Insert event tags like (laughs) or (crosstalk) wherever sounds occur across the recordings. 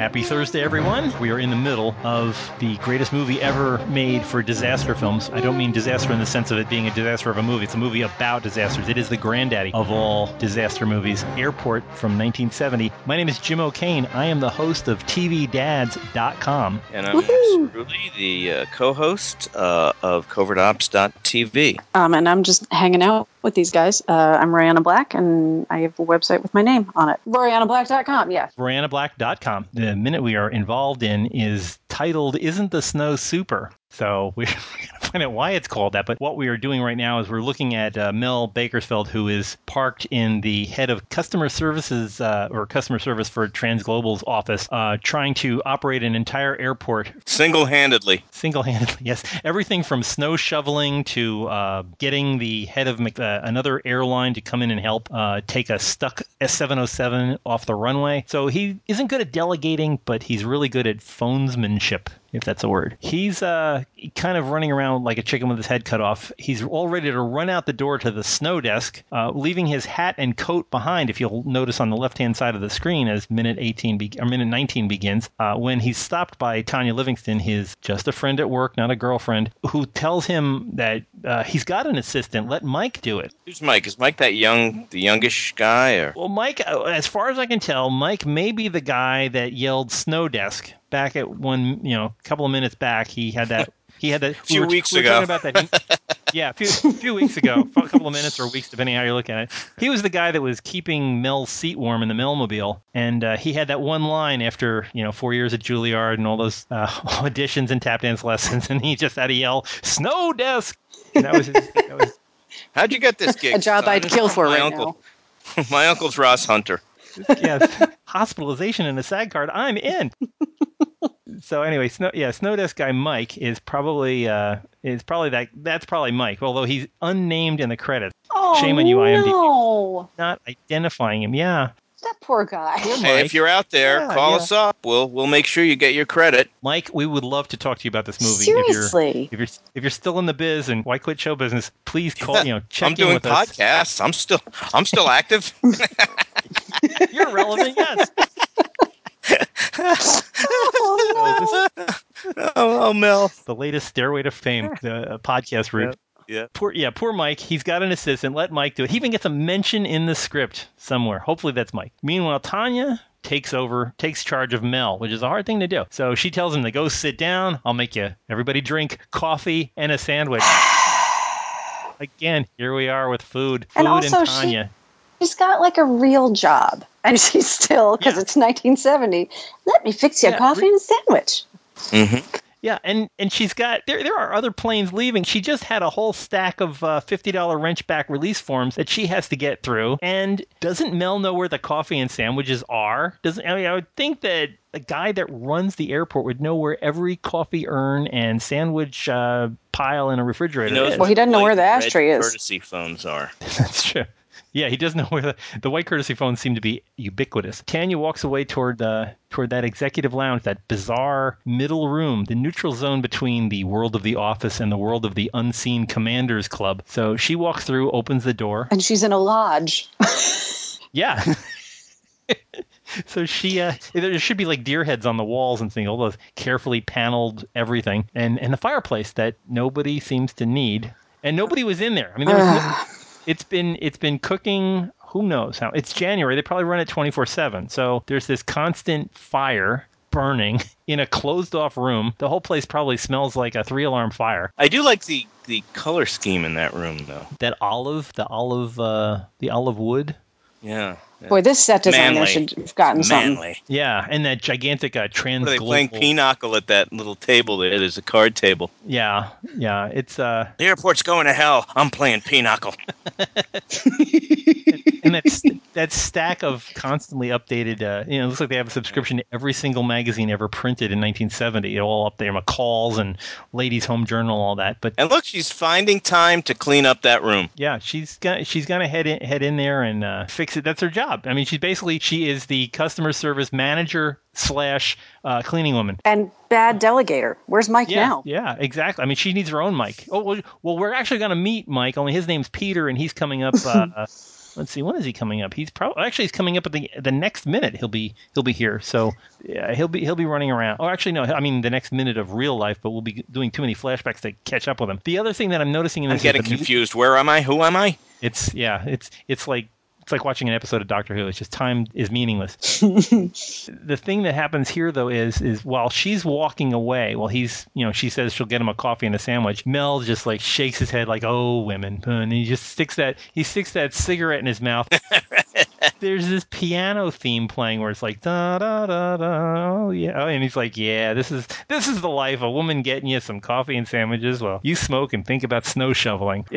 Happy Thursday, everyone. We are in the middle of the greatest movie ever made for disaster films. I don't mean disaster in the sense of it being a disaster of a movie. It's a movie about disasters. It is the granddaddy of all disaster movies. Airport from 1970. My name is Jim O'Kane. I am the host of TVDads.com. And I'm Max Ruley, the uh, co-host uh, of CovertOps.tv. Um, and I'm just hanging out with these guys. Uh, I'm Royanna Black, and I have a website with my name on it. RoyannaBlack.com, yes. RoyannaBlack.com. The minute we are involved in is titled Isn't the Snow Super? So we're going to find out why it's called that. But what we are doing right now is we're looking at uh, Mel Bakersfeld, who is parked in the head of customer services uh, or customer service for Transglobal's office, uh, trying to operate an entire airport Single-handedly. single-handedly. (laughs) Yes, everything from snow shoveling to uh, getting the head of uh, another airline to come in and help uh, take a stuck S707 off the runway. So he isn't good at delegating, but he's really good at phonesmanship. If that's a word, he's uh, kind of running around like a chicken with his head cut off. He's all ready to run out the door to the snow desk, uh, leaving his hat and coat behind. If you'll notice on the left-hand side of the screen, as minute 18 be- or minute 19 begins, uh, when he's stopped by Tanya Livingston, his just a friend at work, not a girlfriend, who tells him that uh, he's got an assistant. Let Mike do it. Who's Mike? Is Mike that young, the youngish guy, or Well, Mike, uh, as far as I can tell, Mike may be the guy that yelled "snow desk" back at one, you know, a couple of minutes back. He had that. He had that. Few (laughs) we were, weeks we were ago. talking about that. He- (laughs) yeah, a few, few weeks ago, a couple of minutes or weeks, depending how you look at it. He was the guy that was keeping Mel's seat warm in the Melmobile, and uh, he had that one line after you know four years at Juilliard and all those uh, (laughs) auditions and tap dance lessons, and he just had to yell "snow desk." And that was his, that was how'd you get this gig? A job son? I'd kill for my right uncle. my uncle's Ross Hunter. Yes, hospitalization and a SAG card. I'm in. (laughs) so anyway, snow yeah, Snowdesk guy Mike is probably uh, is probably that that's probably Mike, although he's unnamed in the credits, Oh, Shame on you, IMDb. no. not identifying him. Yeah, That poor guy. Hey, if you're out there, Yeah, call yeah. us up. We'll we'll make sure you get your credit. Mike, we would love to talk to you about this movie. Seriously. If you're if you're if you're still in the biz and why quit show business, please call. (laughs) You know, check I'm in doing with us. podcasts. I'm still I'm still active. (laughs) (laughs) You're relevant, yes. (laughs) Oh, So this oh, oh, Mel. the latest stairway to fame, (laughs) the uh, podcast route. Yeah. Poor yeah, poor Mike. He's got an assistant. Let Mike do it. He even gets a mention in the script somewhere. Hopefully that's Mike. Meanwhile, Tanya takes over, takes charge of Mel, which is a hard thing to do. So she tells him to go sit down. I'll make you everybody drink coffee and a sandwich. (sighs) Again, here we are with food, food And and, also she- Tanya. She's got like a real job. And (laughs) she's still, because Yeah. it's 1970, let me fix you a coffee re- and a sandwich. hmm Yeah, and and she's got there. There are other planes leaving. She just had a whole stack of uh, fifty dollar wrench back release forms that she has to get through. And doesn't Mel know where the coffee and sandwiches are? Doesn't I mean I would think that a guy that runs the airport would know where every coffee urn and sandwich uh, pile in a refrigerator knows is. Well, he doesn't know where the ashtray is. Courtesy phones are. (laughs) That's true. Yeah, he doesn't know where the, the white courtesy phones seem to be ubiquitous. Tanya walks away toward uh, toward that executive lounge, that bizarre middle room, the neutral zone between the world of the office and the world of the unseen commanders club. So she walks through, opens the door. And she's in a lodge. (laughs) Yeah. (laughs) so she uh, there should be like deer heads on the walls and things, all those carefully paneled everything, and and the fireplace that nobody seems to need, and nobody was in there. I mean, there was no, (sighs) (laughs) it's been it's been cooking. Who knows how? It's January. They probably run it twenty four seven. So there's this constant fire burning (laughs) in a closed off room. The whole place probably smells like a three alarm fire. I do like the the color scheme in that room, though. That olive, the olive, uh, the olive wood. Yeah. Boy, this set design Manly. should have gotten something. Manly. Yeah, and that gigantic uh, trans. What are they playing pinochle at that little table there? There's a card table. Yeah, yeah. It's uh, The airport's going to hell. I'm playing pinochle. (laughs) (laughs) and that that stack of constantly updated. Uh, you know, it looks like they have a subscription to every single magazine ever printed in 1970. All up there, McCall's and Ladies' Home Journal, all that. But And look, she's finding time to clean up that room. yeah, she's gonna she's gonna head in, head in there and uh, fix it. That's her job. I mean, she's basically she is the customer service manager slash uh, cleaning woman. And bad delegator. Where's Mike Yeah, now? yeah, exactly. I mean, she needs her own mic. Oh, well, well we're actually going to meet Mike. Only his name's Peter, and he's coming up. Uh, (laughs) let's see, when is he coming up? He's probably actually he's coming up at the the next minute. He'll be he'll be here. So yeah, he'll be he'll be running around. Oh, actually no, I mean the next minute of real life, but we'll be doing too many flashbacks to catch up with him. The other thing that I'm noticing in I'm getting is the mu- confused. Where am I? Who am I? It's yeah, it's it's like it's like watching an episode of Doctor Who. It's just time is meaningless. (laughs) the thing that happens here though is is while she's walking away, while he's you know she says she'll get him a coffee and a sandwich. Mel just like shakes his head like oh women, and he just sticks that he sticks that cigarette in his mouth. (laughs) There's this piano theme playing where it's like da da da da oh, yeah, oh, and he's like yeah this is this is the life a woman getting you some coffee and sandwiches while you smoke and think about snow shoveling. (laughs)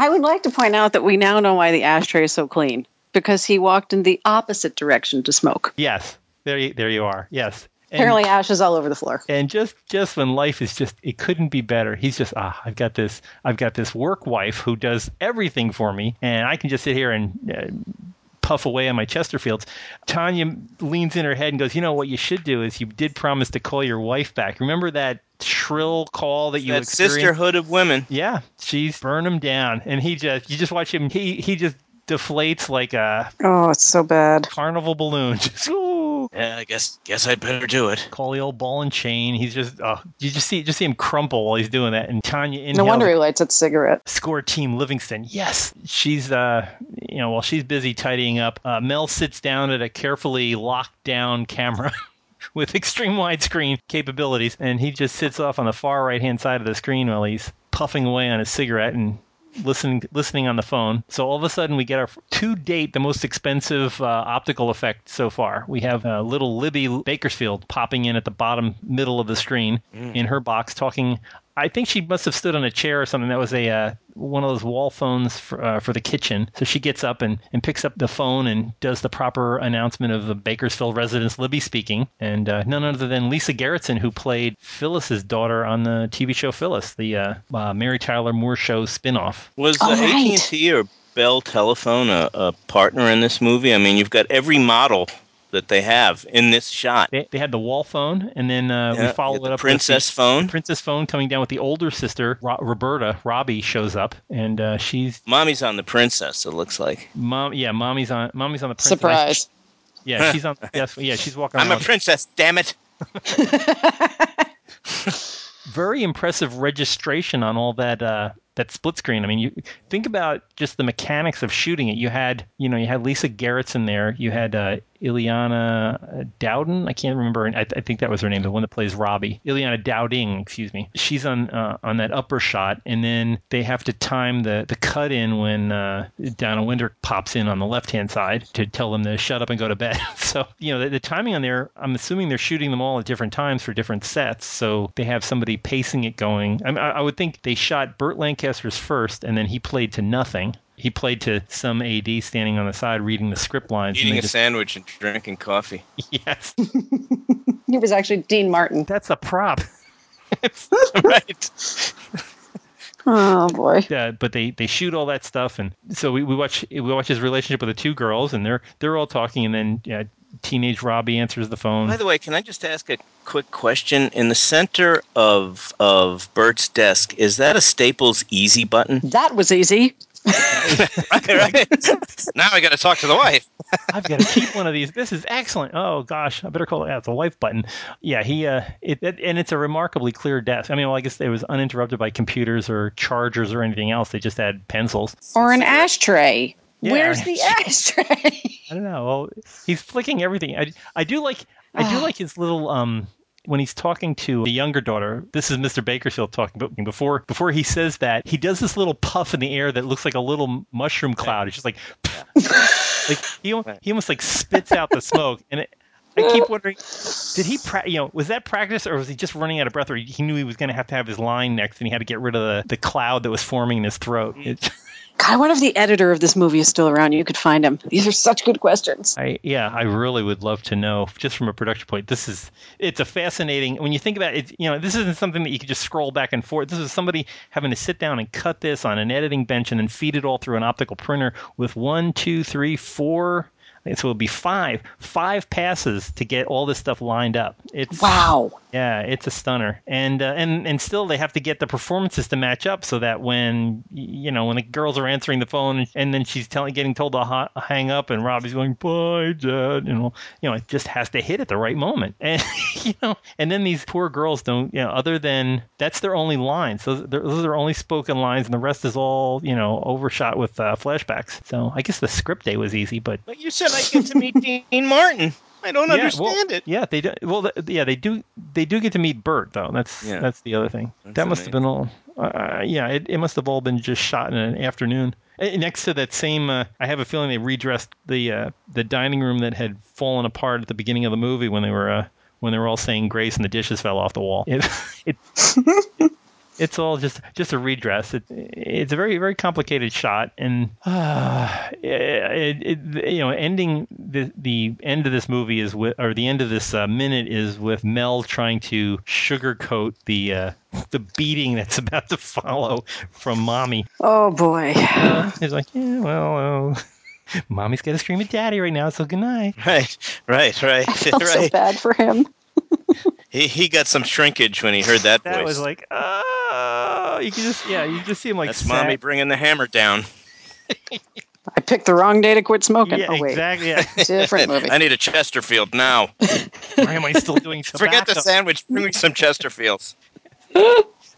I would like to point out that we now know why the ashtray is so clean because he walked in the opposite direction to smoke. Yes, there you, there you are. Yes. And, Apparently, ash is all over the floor. and just just when life is just it couldn't be better. He's just ah, I've got this I've got this work wife who does everything for me, and I can just sit here and. Uh, Puff away on my Chesterfields. Tanya leans in her head and goes, "You know what you should do is you did promise to call your wife back. Remember that shrill call that you That experienced? sisterhood of women. Yeah, she's burned him down, and he just you just watch him. He he just deflates like a Oh, it's so bad. carnival balloon. (laughs) Just ooh. Yeah, I guess guess I'd better do it. call the old ball and chain. He's just, oh, you just see, just see him crumple while he's doing that. And Tanya inhales. No wonder he lights that cigarette. Score team Livingston. Yes, she's, uh, you know, while she's busy tidying up, uh, Mel sits down at a carefully locked down camera. (laughs) With extreme widescreen capabilities, and he just sits off on the far right hand side of the screen while he's puffing away on his cigarette and listening listening on the phone. So all of a sudden we get our to date the most expensive uh, optical effect so far. We have uh, little Libby Bakersfeld popping in at the bottom middle of the screen in her box talking. I think she must have stood on a chair or something. That was a uh, one of those wall phones for, uh, for the kitchen. So she gets up and, and picks up the phone and does the proper announcement of the Bakersfeld residence, Libby speaking, and uh, none other than Lisa Gerritsen, who played Phyllis's daughter on the TV show Phyllis, the uh, uh, Mary Tyler Moore Show spinoff. Was uh, All right. AT&T or Bell Telephone a, a partner in this movie? I mean, you've got every model that they have in this shot. They, they had the wall phone, and then uh, Yeah, we followed it up princess with phone. the princess phone coming down with the older sister, Ro- Roberta. Robbie shows up, and uh, she's Mommy's on the princess. It looks like. mom. Yeah, mommy's on. Mommy's on the princess. Surprise. Yeah, (laughs) she's on. Yes, yeah, she's walking I'm a princess. Damn it! (laughs) very impressive registration on all that uh, that split screen. I mean, you think about just the mechanics of shooting it. You had, you know, you had Lisa Gerritsen there. You had uh, Ilana Dowden. I can't remember. I, I think that was her name, the one that plays Robbie. Ilana Dowding, excuse me. She's on uh, on that upper shot, and then they have to time the the cut in when uh, Dana Wynter pops in on the left hand side to tell them to shut up and go to bed. (laughs) so you know the, the timing on there. I'm assuming they're shooting them all at different times for different sets, so they have somebody pacing it going. I, mean, I, I would think they shot Burt Lancaster's first, and then he played to nothing. He played to some AD standing on the side reading the script lines. and Eating they a just- sandwich and drinking coffee. (laughs) Yes, He was actually Dean Martin. that's a prop. (laughs) right. Oh boy. uh, but they, they shoot all that stuff, and so we, we watch we watch his relationship with the two girls, and they're they're all talking, and then yeah, teenage Robbie answers the phone. By the way, can I just ask a quick question? In the center of of Burt's desk, is that a Staples Easy button? That was easy. Right, right. now I got to talk to the wife. (laughs) I've got to keep one of these. This is excellent. Oh gosh, I better call it. Yeah, it's a wife button. Yeah, he uh, it, it and it's a remarkably clear desk. I mean, well, I guess it was uninterrupted by computers or chargers or anything else. They just had pencils. Or an ashtray. Yeah. Where's the (laughs) ashtray? I don't know. Well, he's flicking everything. I, I do like I do Ah. like his little um when he's talking to the younger daughter. This is Mr. Bakersfield talking, but before before he says that, he does this little puff in the air that looks like a little mushroom cloud. It's just like like he he almost like spits out the smoke and. It, I keep wondering, did he, pra- you know, was that practice or was he just running out of breath, or he knew he was going to have to have his line next, and he had to get rid of the, the cloud that was forming in his throat? It, God, I wonder if the editor of this movie is still around. You could find him. These are such good questions. I yeah, I really would love to know just from a production point. This is it's a fascinating when you think about it. You know, this isn't something that you could just scroll back and forth. This is somebody having to sit down and cut this on an editing bench and then feed it all through an optical printer with one, two, three, four. So it'll be five five passes to get all this stuff lined up. It's Wow. yeah, it's a stunner, and uh, and and still they have to get the performances to match up so that when you know when the girls are answering the phone and then she's telling getting told to ha- hang up and Robbie's going bye dad, you know you know it just has to hit at the right moment, (laughs) and you know and then these poor girls don't you know other than that's their only lines, those those are their only spoken lines, and the rest is all you know overshot with uh, flashbacks. So I guess the script day was easy, but But you said I get to meet (laughs) Dean Martin. I don't yeah, understand well, it. Yeah, they do. Well, th- yeah, they do. They do get to meet Burt, though. That's Yeah. that's the other thing. That's that must have been all. Uh, yeah, it, it must have all been just shot in an afternoon. Eh, Next to that same, uh, I have a feeling they redressed the uh, the dining room that had fallen apart at the beginning of the movie when they were uh, when they were all saying grace and the dishes fell off the wall. It, (laughs) it, (laughs) it's all just just a redress. It, it's a very very complicated shot, and (sighs) uh, it, it, you know, ending the the end of this movie is with, or the end of this uh, minute is with Mel trying to sugarcoat the uh, (laughs) the beating that's about to follow from mommy. Oh boy. Uh, he's like, yeah, well. Uh, (laughs) Mommy's got to scream at daddy right now, so good night. Right, right, right, (laughs) I felt so bad for him. He he got some shrinkage when he heard that, That voice. was like, oh, you can just, yeah, you just see him like, That's sad- mommy bringing the hammer down. (laughs) I picked the wrong day to quit smoking. Yeah, oh wait, exactly. Yeah. different movie. (laughs) I need a Chesterfield now. (laughs) Why am I still doing tobacco? Forget the sandwich. Bring me some Chesterfields.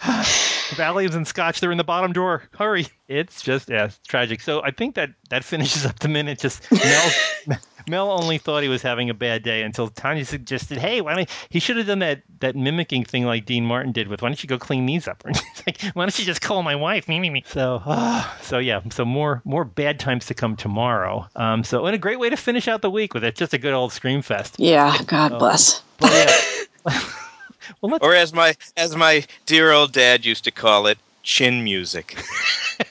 (sighs) Valiums and scotch, they're in the bottom drawer. Hurry. It's just, yeah, it's tragic. So I think that that finishes up the minute. Just (laughs) Mel, Mel only thought he was having a bad day until Tanya suggested, hey, why don't he should have done that, that mimicking thing like Dean Martin did with, why don't you go clean these up? (laughs) And she's like, why don't you just call my wife? Me, me, me. So, ah, so yeah, so more more bad times to come tomorrow. Um, so, and a great way to finish out the week with it. Just a good old scream fest. Yeah, God Oh. bless. But yeah. (laughs) well, Or as my as my dear old dad used to call it, chin music. (laughs)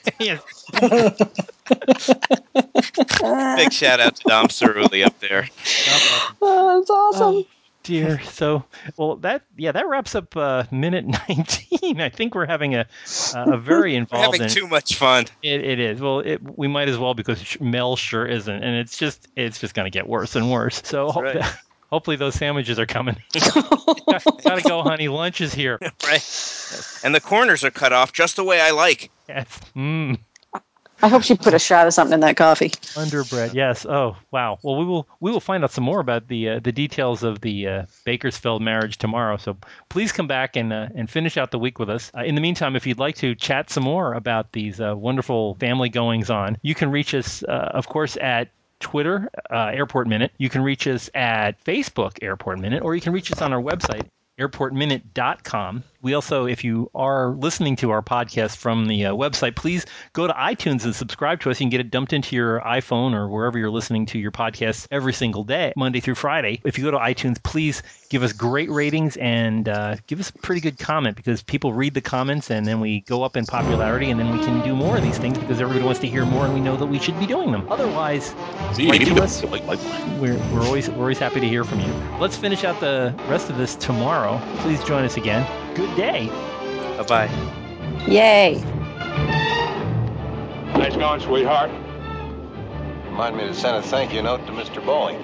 Big shout out to Dom Cerulli up there. Oh, that's awesome. Oh, dear. So, well, that yeah, that wraps up uh, minute (laughs) nineteen. I think we're having a a very We're involved. having in- too much fun. it, it is. Well, it, we might as well because Mel sure isn't, and it's just it's just going to get worse and worse. So ho- right. Hopefully those sandwiches are coming. (laughs) (laughs) Gotta go, honey. Lunch is here. (laughs) Right. And the corners are cut off just the way I like. Yes. Mm. I hope she put a shot of something in that coffee. Underbread, yes. Oh, wow. Well, we will we will find out some more about the uh, the details of the uh, Bakersfeld marriage tomorrow. So please come back and uh, and finish out the week with us. Uh, in the meantime, if you'd like to chat some more about these uh, wonderful family goings on, you can reach us, uh, of course, at Twitter, uh, Airport Minute. You can reach us at Facebook, Airport Minute, or you can reach us on our website, airportminute.com. We also, if you are listening to our podcast from the uh, website, please go to iTunes and subscribe to us. You can get it dumped into your iPhone or wherever you're listening to your podcast every single day, Monday through Friday. If you go to iTunes, please give us great ratings and uh, give us a pretty good comment because people read the comments and then we go up in popularity and then we can do more of these things because everybody wants to hear more and we know that we should be doing them. Otherwise, write to us. We're, we're always we're always happy to hear from you. Let's finish out the rest of this tomorrow. Please join us again. Good day. Bye bye. Yay. Nice going, sweetheart. Remind me to send a thank you note to Mr. Bowling.